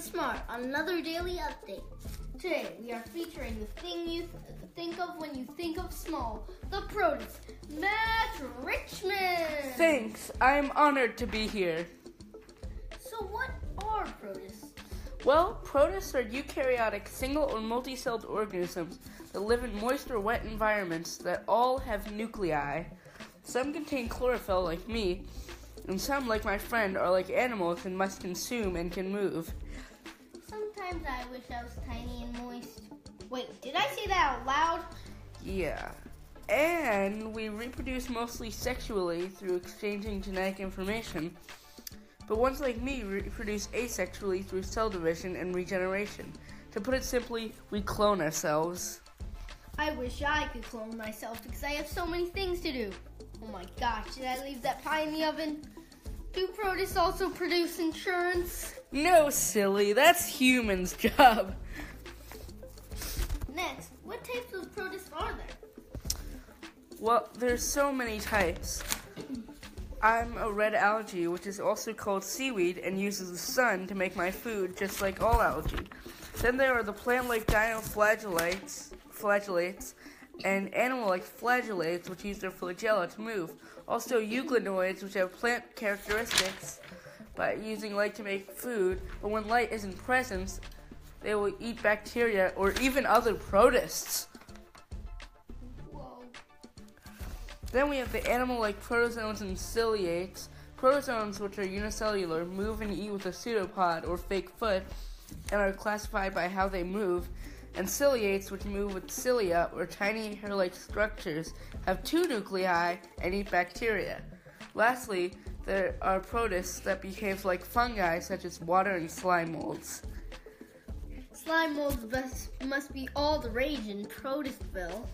Smart on another daily update. Today we are featuring the thing you th- think of when you think of small, the produce, Matt Richmond. Thanks. I'm honored to be here. So what are produce? Well, protists are eukaryotic single or multi-celled organisms that live in moist or wet environments that all have nuclei. Some contain chlorophyll like me, and some, like my friend, are like animals and must consume and can move. Sometimes I wish I was tiny and moist. Wait, did I say that out loud? Yeah. And we reproduce mostly sexually through exchanging genetic information. But ones like me reproduce asexually through cell division and regeneration. To put it simply, we clone ourselves. I wish I could clone myself because I have so many things to do. Oh my gosh, did I leave that pie in the oven? Do protists also produce insurance? No, silly, that's humans' job. Next, what types of protists are there? Well, there's so many types. I'm a red algae, which is also called seaweed and uses the sun to make my food, just like all algae. Then there are the plant-like dinoflagellates, flagellates, and animal-like flagellates, which use their flagella to move. Also, euglenoids, which have plant characteristics by using light to make food, but when light isn't present, they will eat bacteria or even other protists. Then we have the animal-like protozoans and ciliates. Protozoans, which are unicellular, move and eat with a pseudopod or fake foot, and are classified by how they move and ciliates, which move with cilia or tiny hair like structures, have two nuclei and eat bacteria. Lastly, there are protists that behave like fungi, such as water and slime molds. Slime molds must, must be all the rage in Protistville.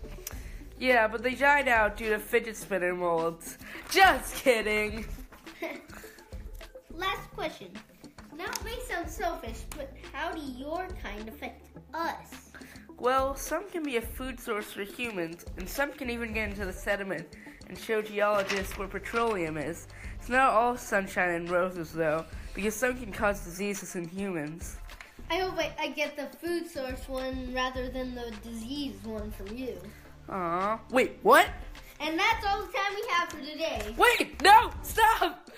Yeah, but they died out due to fidget spinner molds. Just kidding! Last question. Now it may sound selfish, but how do your kind affect us? Well, some can be a food source for humans, and some can even get into the sediment and show geologists where petroleum is. It's not all sunshine and roses, though, because some can cause diseases in humans. I hope I, I get the food source one rather than the disease one from you. Aw. Wait, what? And that's all the time we have for today. Wait, no! Stop!